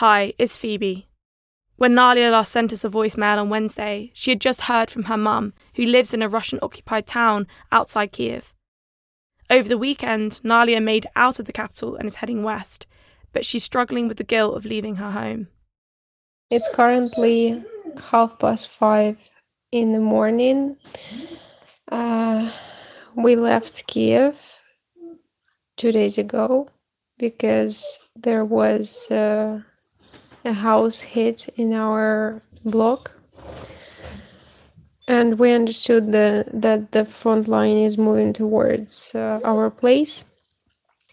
Hi, it's Phoebe. When Naliia last sent us a voicemail on Wednesday, she had just heard from her mum, who lives in a Russian occupied town outside Kiev. Over the weekend, Naliia made out of the capital and is heading west, but she's struggling with the guilt of leaving her home. It's currently half past five in the morning. Uh, we left Kiev two days ago because there was uh, a house hit in our block. And we understood the, that the front line is moving towards uh, our place.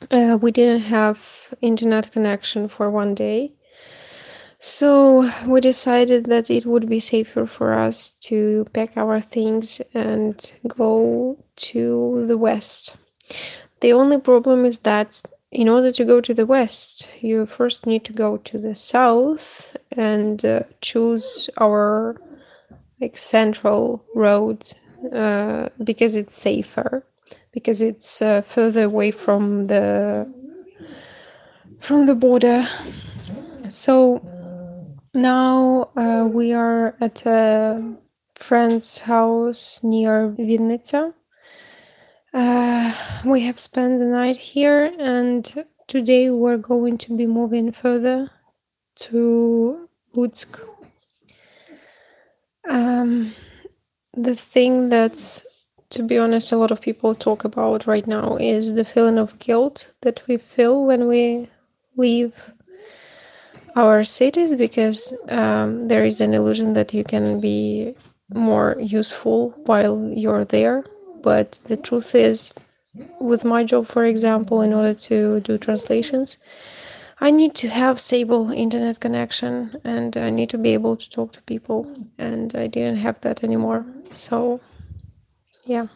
Uh, we didn't have internet connection for one day. So we decided that it would be safer for us to pack our things and go to the west. The only problem is that in order to go to the west, you first need to go to the south and uh, choose our like central road uh, because it's safer, because it's uh, further away from the from the border. So now uh, we are at a friend's house near Vinnytsia uh, we have spent the night here, and today we're going to be moving further to Lutsk. Um, the thing that's, to be honest, a lot of people talk about right now is the feeling of guilt that we feel when we leave our cities because um, there is an illusion that you can be more useful while you're there but the truth is with my job for example in order to do translations. I need to have stable internet connection and i need to be able to talk to people and i didn't have that anymore. So yeah